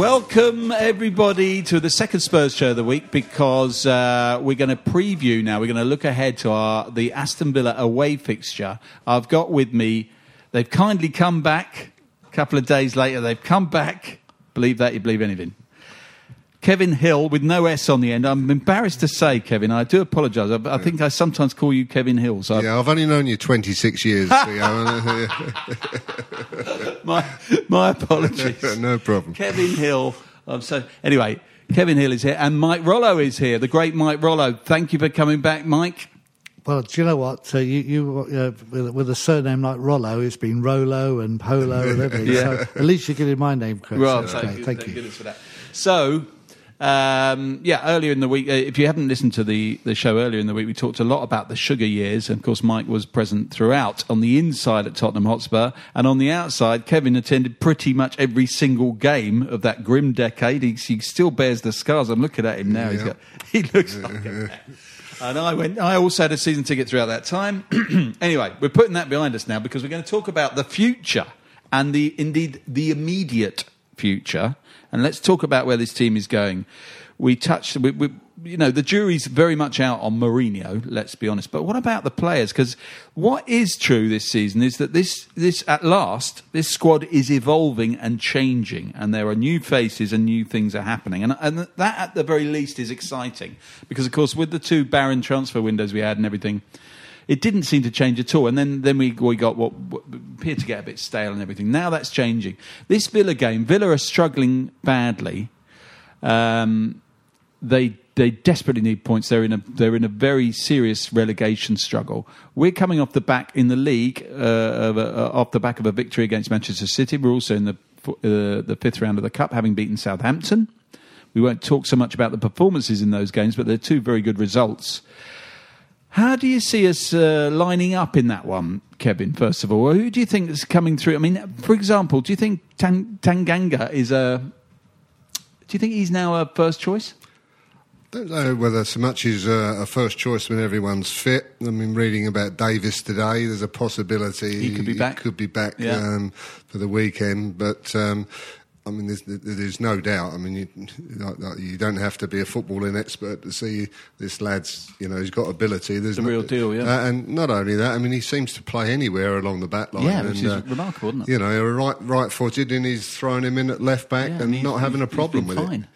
Welcome, everybody, to the second Spurs show of the week because uh, we're going to preview now. We're going to look ahead to our the Aston Villa away fixture. I've got with me, they've kindly come back a couple of days later. They've come back. Believe that, you believe anything. Kevin Hill with no S on the end. I'm embarrassed to say, Kevin, I do apologise. I, I think I sometimes call you Kevin Hill. So Yeah, I've only known you 26 years. Theo. my, my apologies. no problem. Kevin Hill. I'm so anyway. Kevin Hill is here, and Mike Rollo is here. The great Mike Rollo. Thank you for coming back, Mike. Well, do you know what? Uh, you, you uh, with, with, a surname like Rollo, it's been Rolo and Polo and everything. Yeah. So at least you're getting my name correct. Well, So that's thank, great. you, Thank thank you. goodness for that. So, um, yeah, earlier in the week, uh, if you haven't listened to the, the show earlier in the week, we talked a lot about the sugar years. And of course, Mike was present throughout on the inside at Tottenham Hotspur. And on the outside, Kevin attended pretty much every single game of that grim decade. He, he still bears the scars. I'm looking at him now. He's Yeah. got, he looks like a. And I went. I also had a season ticket throughout that time. anyway, we're putting that behind us now because we're going to talk about the future and the indeed the immediate future. And let's talk about where this team is going. We touched. We, we, you know, the jury's very much out on Mourinho. Let's be honest. But what about the players? Because what is true this season is that this this at last this squad is evolving and changing, and there are new faces and new things are happening, and and that at the very least is exciting because of course with the two barren transfer windows we had and everything. It didn't seem to change at all, and then, then we we got what, what appeared to get a bit stale and everything. Now that's changing. This Villa game, Villa are struggling badly. Um, they they desperately need points. They're in a they're in a very serious relegation struggle. We're coming off the back in the league uh, of a, uh, off the back of a victory against Manchester City. We're also in the uh, the fifth round of the cup, having beaten Southampton. We won't talk so much about the performances in those games, but they're two very good results. How do you see us uh, lining up in that one, Kevin? First of all, who do you think is coming through? I mean, for example, do you think Tan- Tanganga is a? Do you think he's now a first choice? don't know whether so much is uh, a first choice when everyone's fit. I mean, reading about Davis today, there's a possibility He could be back. could be back Yeah. um, for the weekend, but. Um, I mean, there's, there's no doubt. I mean, you, you don't have to be a footballing expert to see this lad's, you know, he's got ability. There's The no- real deal, yeah. Uh, and not only that, I mean, he seems to play anywhere along the back line. Yeah, and, which is remarkable, isn't it? You know, right, right-footed, and he's throwing him in at left back Yeah, and he's- not having a problem with fine. it.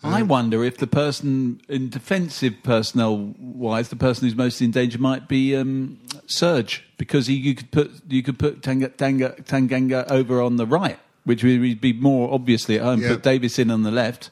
I wonder if the person in defensive personnel wise, the person who's most in danger might be um, Serge because he, you could put you could put Tanga, Tanga, Tanganga over on the right, which would be more obviously at home. Yeah. Put Davis in on the left,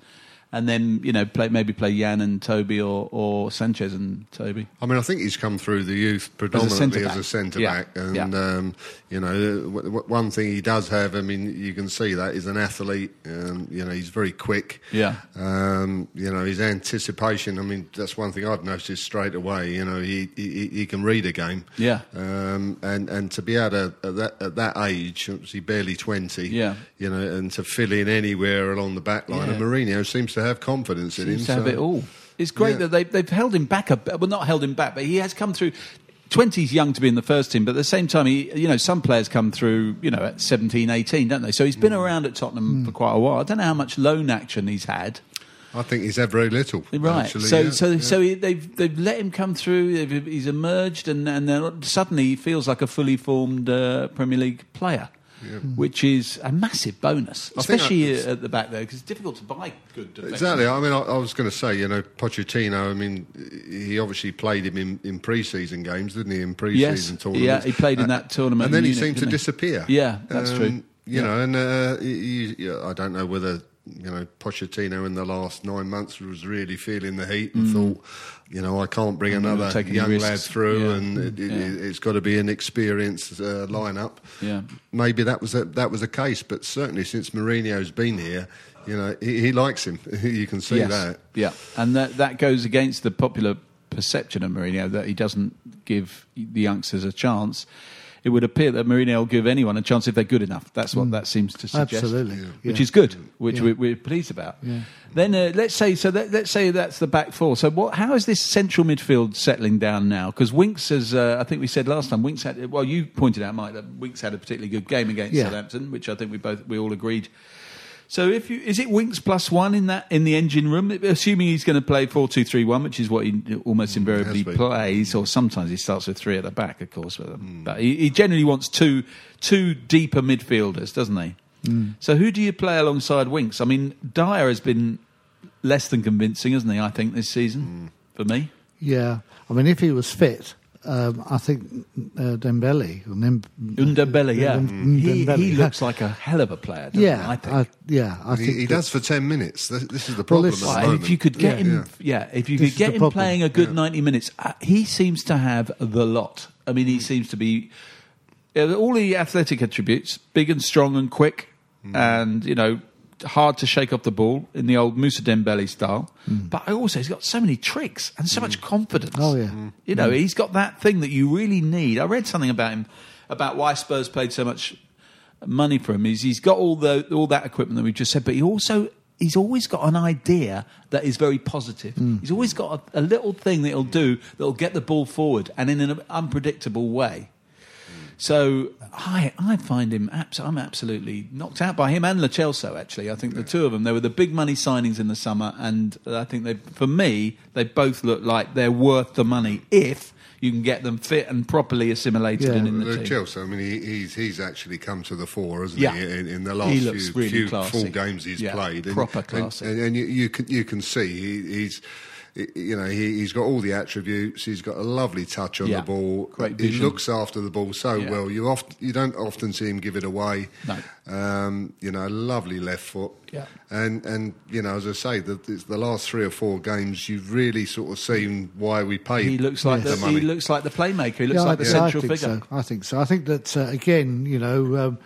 and then you know play maybe play Jan and Toby or, or Sanchez and Toby. I mean, I think he's come through the youth predominantly as a centre Yeah, back, and yeah. um, you know, w- w- one thing he does have. I mean, you can see that he's an athlete. Um, you know, he's very quick. Yeah. Um, you know, his anticipation. I mean, that's one thing I've noticed straight away. You know, he he, he can read a game. Yeah. Um, and and to be able to at that at that age, obviously barely twenty. Yeah. You know, and to fill in anywhere along the back line, Yeah. and Mourinho seems to have confidence in him. Seems to have so- it all. It's great Yeah. that they, they've held him back a bit. Well, not held him back, but he has come through. 20's young to be in the first team, but at the same time, he, you know, some players come through, you know, at 17, 18, don't they? So he's been around at Tottenham for quite a while. I don't know how much loan action he's had. I think he's had very little. Right. actually, so yeah, so yeah. so he, they've they've let him come through. He's emerged, and and suddenly he feels like a fully formed uh, Premier League player. Which is a massive bonus, I especially that- at the back there, because it's difficult to buy good defenders. Exactly. I mean, I, I was going to say, you know, Pochettino. I mean, he obviously played him in, in pre-season games, didn't he? In pre-season Yes. tournaments. Yeah, he played in that tournament and then he Munich, seemed to he? disappear. Yeah, that's true. You Yeah. know, and uh, he, he- I don't know whether you know Pochettino in the last nine months was really feeling the heat and thought, you know, I can't bring I'm another young any lad through, Yeah. and it, it, Yeah. it's got to be an experienced uh, lineup. Yeah. maybe that was a, that was a case, but certainly since Mourinho's been here, you know, he, he likes him. you can see Yes. that. Yeah, and that that goes against the popular perception of Mourinho that he doesn't give the youngsters a chance. It would appear that Mourinho will give anyone a chance if they're good enough. That's what that seems to suggest. Absolutely. Which Yeah. is good, which Yeah. we're, we're pleased about. Yeah. Then uh, let's say so. Let, let's say that's the back four. So what? How is this central midfield settling down now? Because Winks has, uh, I think we said last time, Winks had. Well, you pointed out, Mike, that Winks had a particularly good game against Yeah. Southampton, which I think we both we all agreed. So if you is it Winks plus one in that in the engine room, assuming he's going to play four two three one, which is what he almost invariably plays, or sometimes he starts with three at the back, of course. But, um, but he, he generally wants two two deeper midfielders, doesn't he? Mm. So who do you play alongside Winks? I mean, Dier has been less than convincing, hasn't he? I think this season for me. Yeah, I mean, if he was fit, um, I think uh, Dembele. Or Nem- Ndombele, yeah, Mm. he, Dembele. he looks like a hell of a player. Doesn't Yeah, he, I think. I, yeah, I He, think he that- does for ten minutes. This, this is the problem this- at the moment. if you could get Yeah. him, yeah, if you This could get him problem. playing a good ninety minutes, uh, he seems to have the lot. I mean, he seems to be uh, all the athletic attributes: big and strong and quick, Mm. and you know, hard to shake off the ball in the old Musa Dembele style. But also, he's got so many tricks and so much confidence. Mm. Oh, yeah. Mm. you know, he's got that thing that you really need. I read something about him about why Spurs paid so much money for him is he's got all the all that equipment that we just said, but he also he's always got an idea that is very positive. He's always got a, a little thing that he'll do that'll get the ball forward and in an unpredictable way. So I I find him abs- I'm absolutely knocked out by him and Lo Celso. Actually, I think the two of them they were the big money signings in the summer, and I think they for me they both look like they're worth the money if you can get them fit and properly assimilated Yeah. and in the Look, team. Chelsea, I mean, he, he's he's actually come to the fore, hasn't Yeah. he? In, in the last few, really few full games he's Yeah, played, proper and, classy. and, and you, you can you can see he, he's. You know, he, he's got all the attributes. He's got a lovely touch on Yeah. the ball. Great he looks after the ball so Yeah. well. You oft, you don't often see him give it away. No. Um, you know, lovely left foot. Yeah. And and you know, as I say, the, it's the last three or four games, you've really sort of seen why we paid. He looks like the the, money. he looks like the playmaker. He looks Yeah, like the I- central I figure. So. I think so. I think that uh, again, you know, um,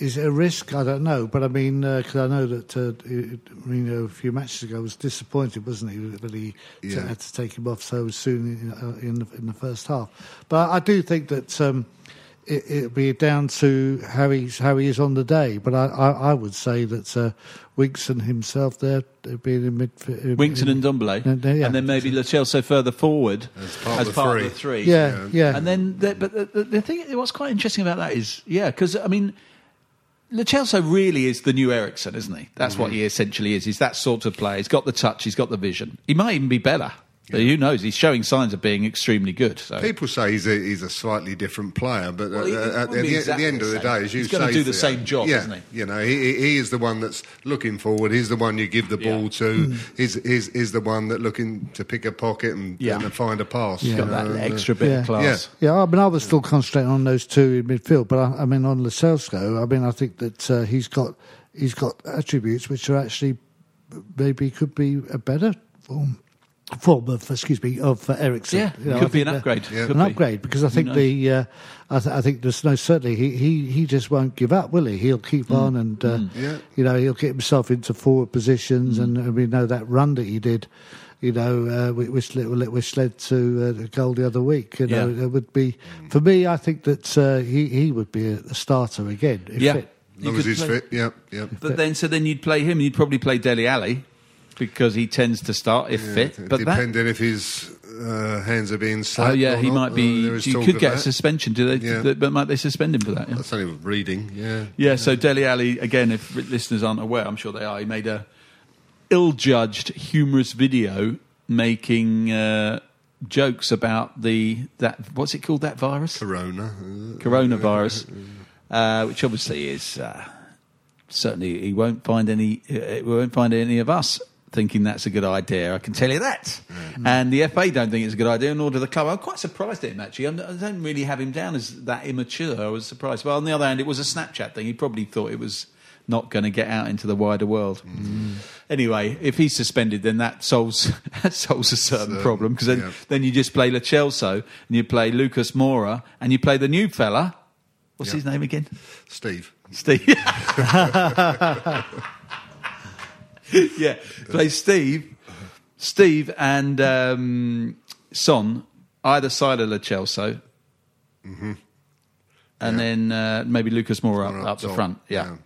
is it a risk? I don't know, but I mean, because I know that uh, it- you know a few matches ago was disappointed, wasn't he, that he t- Yeah. had to take him off so soon in, uh, in, the, in the first half. But I do think that. Um, it, it'll be down to how he's how he is on the day, but I, I, I would say that uh, Winks and himself there uh, being in midfield, Winkson and Ndombele, Yeah, yeah. and then maybe Lo Celso further forward As part of the three. the three. Yeah, yeah. And then, the, but the, the, the thing, what's quite interesting about that is, yeah, because I mean, Lo Celso really is the new Eriksen, isn't he? That's what he essentially is. He's that sort of player. He's got the touch. He's got the vision. He might even be better. But Who knows? He's showing signs of being extremely good. So. People say he's a, he's a slightly different player, but Well, he- uh, at, at be the, at the end of the same. day, as you He's gonna do the same job, yeah, isn't he? You know, he, he- he is the one that's looking forward. He's the one you give the Yeah. ball to. He's, he's, he's the one that looking to pick a pocket and, Yeah. and find a pass. Yeah. you got that and, uh, extra bit yeah. of class. Yeah, I mean, I was still concentrating on those two in midfield, but I, I mean, on Lo Celso, I mean, I think that uh, he's got he's got attributes which are actually maybe could be a better form. Form of, excuse me, of uh, Eriksen. Yeah, You know, could I be an upgrade. Yeah. Could an be. upgrade because I think knows? the, uh, I, th- I think there's no certainly he, he, he just won't give up, will he? He'll keep Mm. on and uh, Yeah. you know he'll get himself into forward positions, Mm. and, and we know that run that he did, you know, uh, which led, which led to uh, the goal the other week. You know, Yeah. it would be for me. I think that uh, he he would be a, a starter again. If Yeah. fit. As long You as he's play- fit, yeah, yeah. But then, so then you'd play him. You'd probably play Dele Alli. Because he tends to start if fit. But that, depending if his uh, hands are being slapped. oh yeah, he not. might Uh, be. is you could get a that. suspension. Do they? Yeah. But might they suspend him for that? Yeah. That's only reading. Yeah. Yeah, so Dele Alli, again, if listeners aren't aware, I'm sure they are, he made a ill-judged, humorous video making uh, jokes about the, that, what's it called, that virus? Corona. uh, Coronavirus, uh, which obviously is, uh, certainly he won't find any, uh, he won't find any of us thinking that's a good idea, I can tell you that. Mm. And the FA don't think it's a good idea, nor do the club. I'm quite surprised at him, actually. I'm- don't really have him down as that immature. I was surprised. But on the other hand, it was a Snapchat thing. He probably thought it was not going to get out into the wider world. Mm. Mm. Anyway, if he's suspended, then that solves that solves a certain So, problem because then, yeah. then you just play Lo Celso and you play Lucas Moura and you play the new fella. What's Yeah. his name again? Steve. Steve. yeah, play Steve, Steve and um, Son either side of Lo Celso, and then uh, maybe Lucas Moura up, up the front. Yeah.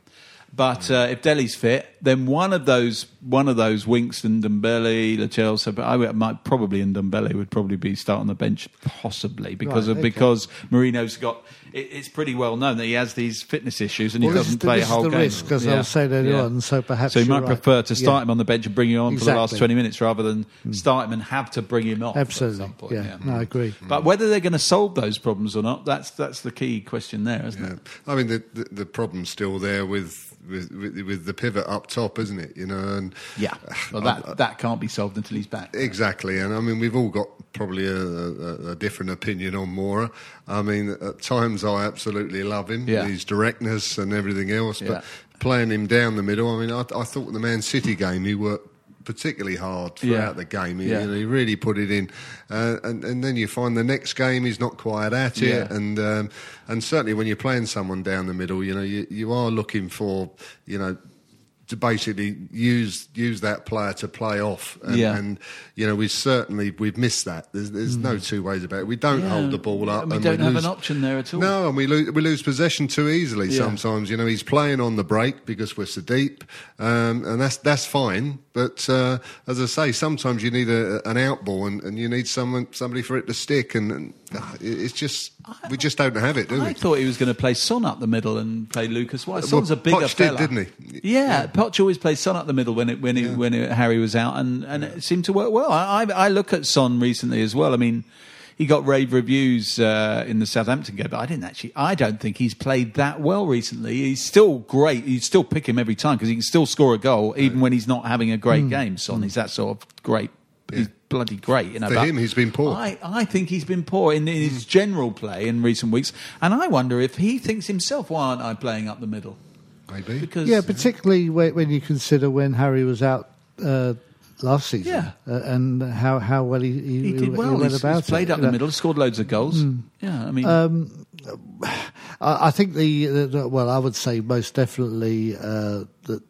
Yeah. But uh, if Dele's fit, then one of those one of those Winks and Ndombele, Lo Celso, but I would- might probably and Ndombele would probably be start on the bench possibly because Right, of okay. because Mourinho's got. It, it's pretty well known that he has these fitness issues and he Well, this doesn't the, play a whole is the game. risk, as I Yeah. was saying earlier Yeah. on. So perhaps So you might right. prefer to start Yeah. him on the bench and bring him on for the last 20 minutes rather than start him and have to bring him off. at Absolutely. some point, yeah. No, I agree. But whether they're going to solve those problems or not, that's that's the key question there, isn't Yeah. it? I mean, the, the the problem's still there with, with with with the pivot up top, isn't it? You know, and Yeah. Well, that that can't be solved until he's back. Exactly, and I mean we've all got probably a, a, a different opinion on Moura. I mean, at times I absolutely love him, Yeah. his directness and everything else. But Yeah. playing him down the middle, I mean, I, I thought the Man City game he worked particularly hard throughout Yeah. the game. He, Yeah. you know, he really put it in, uh, and and then you find the next game he's not quite at it, Yeah. and um, and certainly when you're playing someone down the middle, you know, you you are looking for you know. To basically use use that player to play off, and, Yeah. and you know we certainly we've missed that. There's, there's no two ways about it. We don't hold the ball up, And we and don't have lose, an option there at all. No, and we lose we lose possession too easily. Yeah. Sometimes you know he's playing on the break because we're so deep, um, and that's that's fine. But uh, as I say, sometimes you need a, an outball, and, and you need someone somebody for it to stick, and, and uh, it's just we just don't have it, do we? I we? thought he was going to play Son up the middle and play Lucas White. Well, Son's a bigger Poch fella, didn't he? Yeah, Poch always played Son up the middle when it, when it, when it, Harry was out, and, and it seemed to work well. I, I, I look at Son recently as well. I mean, he got rave reviews uh, in the Southampton game, but I didn't actually. I don't think he's played that well recently. He's still great. You still pick him every time because he can still score a goal even when he's not having a great Hmm. game. Son, he's that sort of great. He's bloody great. You know, For but him, he's been poor. I, I think he's been poor in, in his general play in recent weeks, and I wonder if he thinks himself, "Why aren't I playing up the middle?" Maybe. Because Yeah, particularly when, when you consider when Harry was out uh, last season, Yeah. uh, and how how well he he, he did well. went He's, about he's played it, up the know. middle, scored loads of goals. Yeah, I mean, I, I think the, the, the well, I would say most definitely uh, that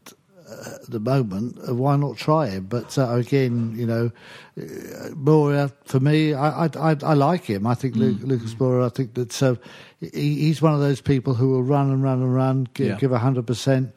at the moment, uh, why not try him? But uh, again, you know, uh, Moura for me, I, I I I like him. I think Lu Lucas Moura. I think that uh, he, he's one of those people who will run and run and run, give, Yeah. give hundred percent.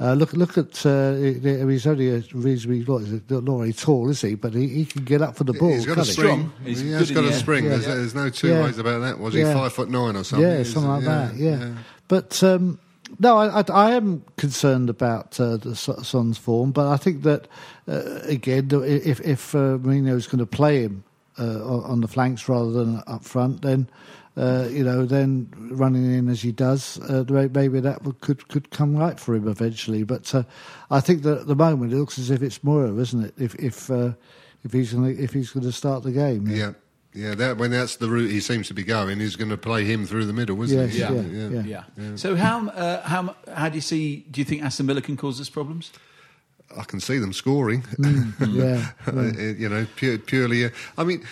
Uh, look! Look at uh, he's only a reasonably what is it, not very tall, is he? But he, he can get up for the ball. He's got a can't he? spring. He's he has got a spring. Yeah. There's, there's no two Yeah. ways about that. Was he five foot nine or something? Yeah, Is- something like that. Yeah, but um, no, I, I, I am concerned about uh, the Son- Son's form. But I think that uh, again, if if uh, Mourinho is going to play him uh, on, the flanks rather than up front, then. Uh, you know, then running in as he does, uh, maybe that could could come right for him eventually. But uh, I think that at the moment it looks as if it's Moura, isn't it? If if if he's going if he's going to start the game, Yeah, yeah. Yeah, that when that's the route he seems to be going, he's going to play him through the middle, isn't Yes, he? yeah, yeah. yeah. So how uh, how how do you see? Do you think Aston Villa can cause us problems? I can see them scoring. yeah, Uh, you know, pure, purely. Uh, I mean,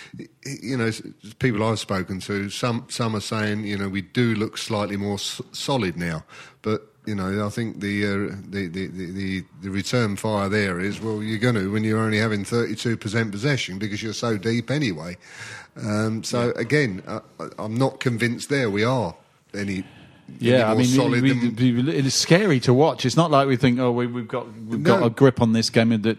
you know, people I've spoken to, some some are saying, you know, we do look slightly more s- solid now, but. You know, I think the, uh, the, the, the the return fire there is well, you're going to when you're only having 32 percent possession because you're so deep anyway. Um, so again, uh, I'm not convinced there we are any. any Yeah, I mean, we, we- it is scary to watch. It's not like we think, oh, we, we've got we've got a grip on this game that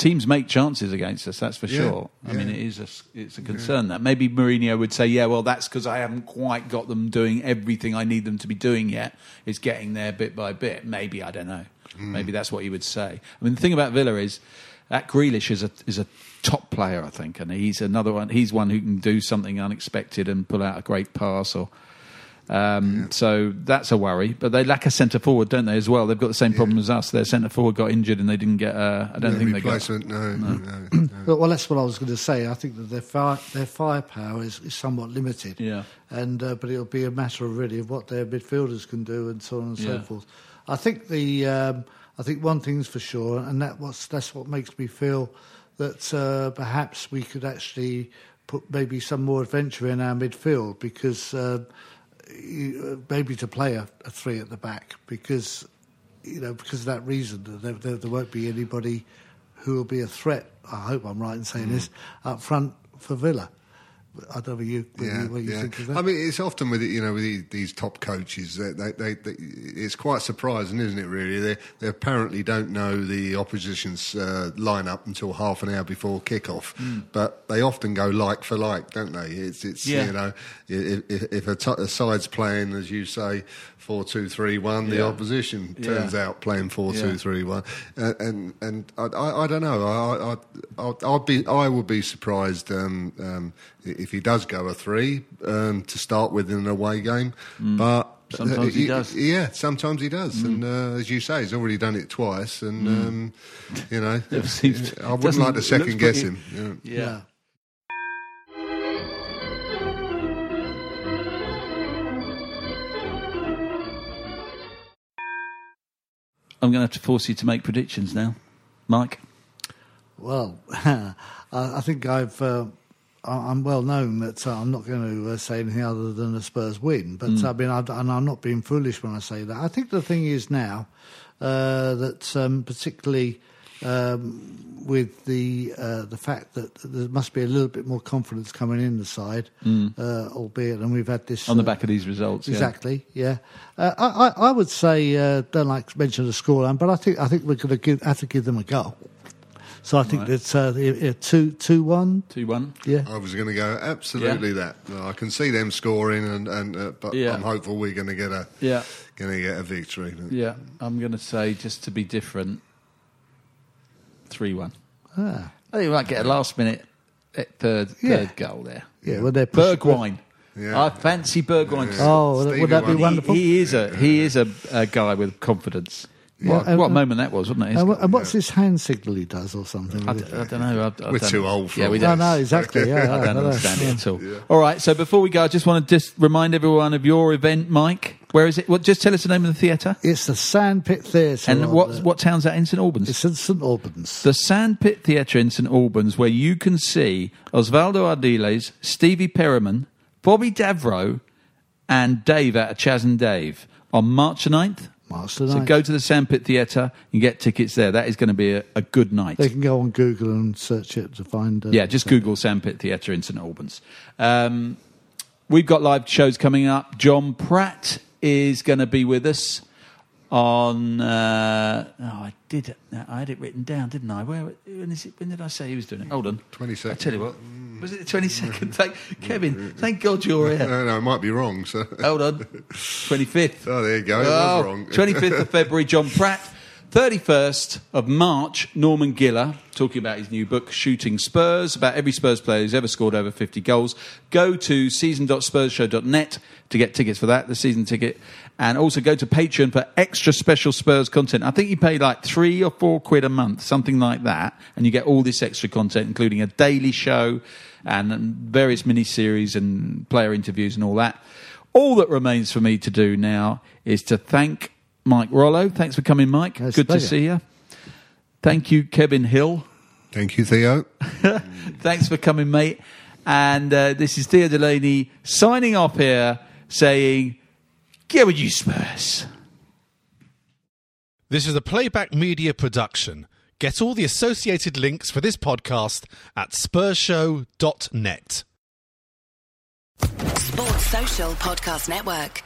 teams make chances against us. That's for Yeah, sure. I yeah. mean, it is a it's a concern that maybe Mourinho would say, yeah, well, that's because I haven't quite got them doing everything I need them to be doing yet. It's getting there bit by bit. Maybe I don't know. Hmm. Maybe that's what he would say. I mean, the thing about Villa is that Grealish is a is a top player, I think, and he's another one. He's one who can do something unexpected and pull out a great pass or. Um, So that's a worry, but they lack a centre forward, don't they? As well, they've got the same problem as us. Their centre forward got injured, and they didn't get. Uh, I don't No think they got. replacement. No, no, no. Well, well, that's what I was going to say. I think that their fire, their firepower is, is somewhat limited. Yeah. And uh, but it'll be a matter of really of what their midfielders can do and so on and so Yeah. forth. I think the um, I think one thing's for sure, and that what's that's what makes me feel that uh, perhaps we could actually put maybe some more adventure in our midfield because uh, you- maybe to play a, a three at the back because you know because of that reason there, there, there won't be anybody who will be a threat. I hope I'm right in saying Mm. this up front for Villa. I don't know you, what Yeah, you, what you yeah. think of that. I mean, it's often with you know with these, top coaches, they, they, they, they, it's quite surprising, isn't it? Really, they they apparently don't know the opposition's uh, lineup until half an hour before kickoff, but they often go like for like, don't they? It's it's Yeah. you know if, if, if a, t- a side's playing as you say four two three one, the Yeah. opposition turns out playing four two three one, uh, and and I, I, I don't know. I, I, I, I'd be I would be surprised um, um, if he does go a three um, to start with in an away game, but. Mm. Sometimes he uh, does. Yeah, sometimes he does, Mm. and uh, as you say, he's already done it twice, and um, you know, seems to- I wouldn't like to second guess pretty- him. Yeah. Yeah. I'm going to have to force you to make predictions now, Mike. Well, I, I think I've. Uh, I- I'm well known that uh, I'm not going to uh, say anything other than the Spurs win. But Mm. I mean, I, and I'm not being foolish when I say that. I think the thing is now uh, that, um, particularly um, with the uh, the fact that there must be a little bit more confidence coming in the side, uh, albeit, and we've had this Mm. On the back of these results. Exactly. Yeah, uh, I, I, I would say uh, don't like to mention the scoreline, but I think I think we're going to have to give them a go. So I think Right. that's uh, i- i- two two one. Two one. Yeah. I was going to go absolutely that. No, I can see them scoring, and, and uh, but Yeah. I'm hopeful we're going to get a Yeah. going to get a victory. Yeah. I'm going to say just to be different, three one. Ah. I think we might get a last minute eh, third Yeah. third goal there. Yeah, well, they're pushing- Bergwijn. Yeah. I fancy Bergwijn. to score. Oh, would Stevie would that be Wonder. wonderful? He, he is a he is a, a guy with confidence. What, Yeah, uh, what uh, moment that was, wasn't it? He's and, got- and what's this hand signal he does or something? I, with d- it? I don't know. I, I We're don't- too old for Yeah, all we no, don't. no, exactly. Yeah, I don't understand it at all. All right. So before we go, I just want to just remind everyone of your event, Mike. Where is it? What? Just tell us the name of the theatre It's the Sandpit Theatre. and what the- what town's that in St Albans? It's in St Albans. the Sandpit Theatre in St Albans, where you can see Osvaldo Ardiles, Stevie Perryman, Bobby Davro, and Dave at of Chas and Dave on March the 9th. March the So go to the Sandpit Theatre and get tickets there. That is going to be a, a good night. They can go on Google and search it to find. Uh, Yeah, just Google Sandpit Theatre in St Albans. Um, we've got live shows coming up. John Pratt is going to be with us on. Uh, oh, I did. I had it written down, didn't I? Where? When, is it, when did I say he was doing it? Hold on. 22nd. I tell you what. Was it the twenty second? Thank Kevin. Thank God you're here. No, no, I might be wrong. So. Hold on. Twenty fifth. Oh, there you go. It Oh, was wrong. 25th of February, John Pratt. 31st of March, Norman Giller, talking about his new book, Shooting Spurs, about every Spurs player who's ever scored over 50 goals. Go to season.spursshow.net to get tickets for that, the season ticket. And also go to Patreon for extra special Spurs content. I think you pay like three or four quid a month, something like that. And you get all this extra content, including a daily show and various mini series and player interviews and all that. All that remains for me to do now is to thank Mike Rollo. Thanks for coming, Mike. It's Good to see you. Thank you, Kevin Hill. Thank you, Theo. Thanks for coming, mate. And uh, this is Theo Delaney signing off here saying, Get with you, Spurs. This is a playback media production. Get all the associated links for this podcast at spursshow.net. Sports Social Podcast Network.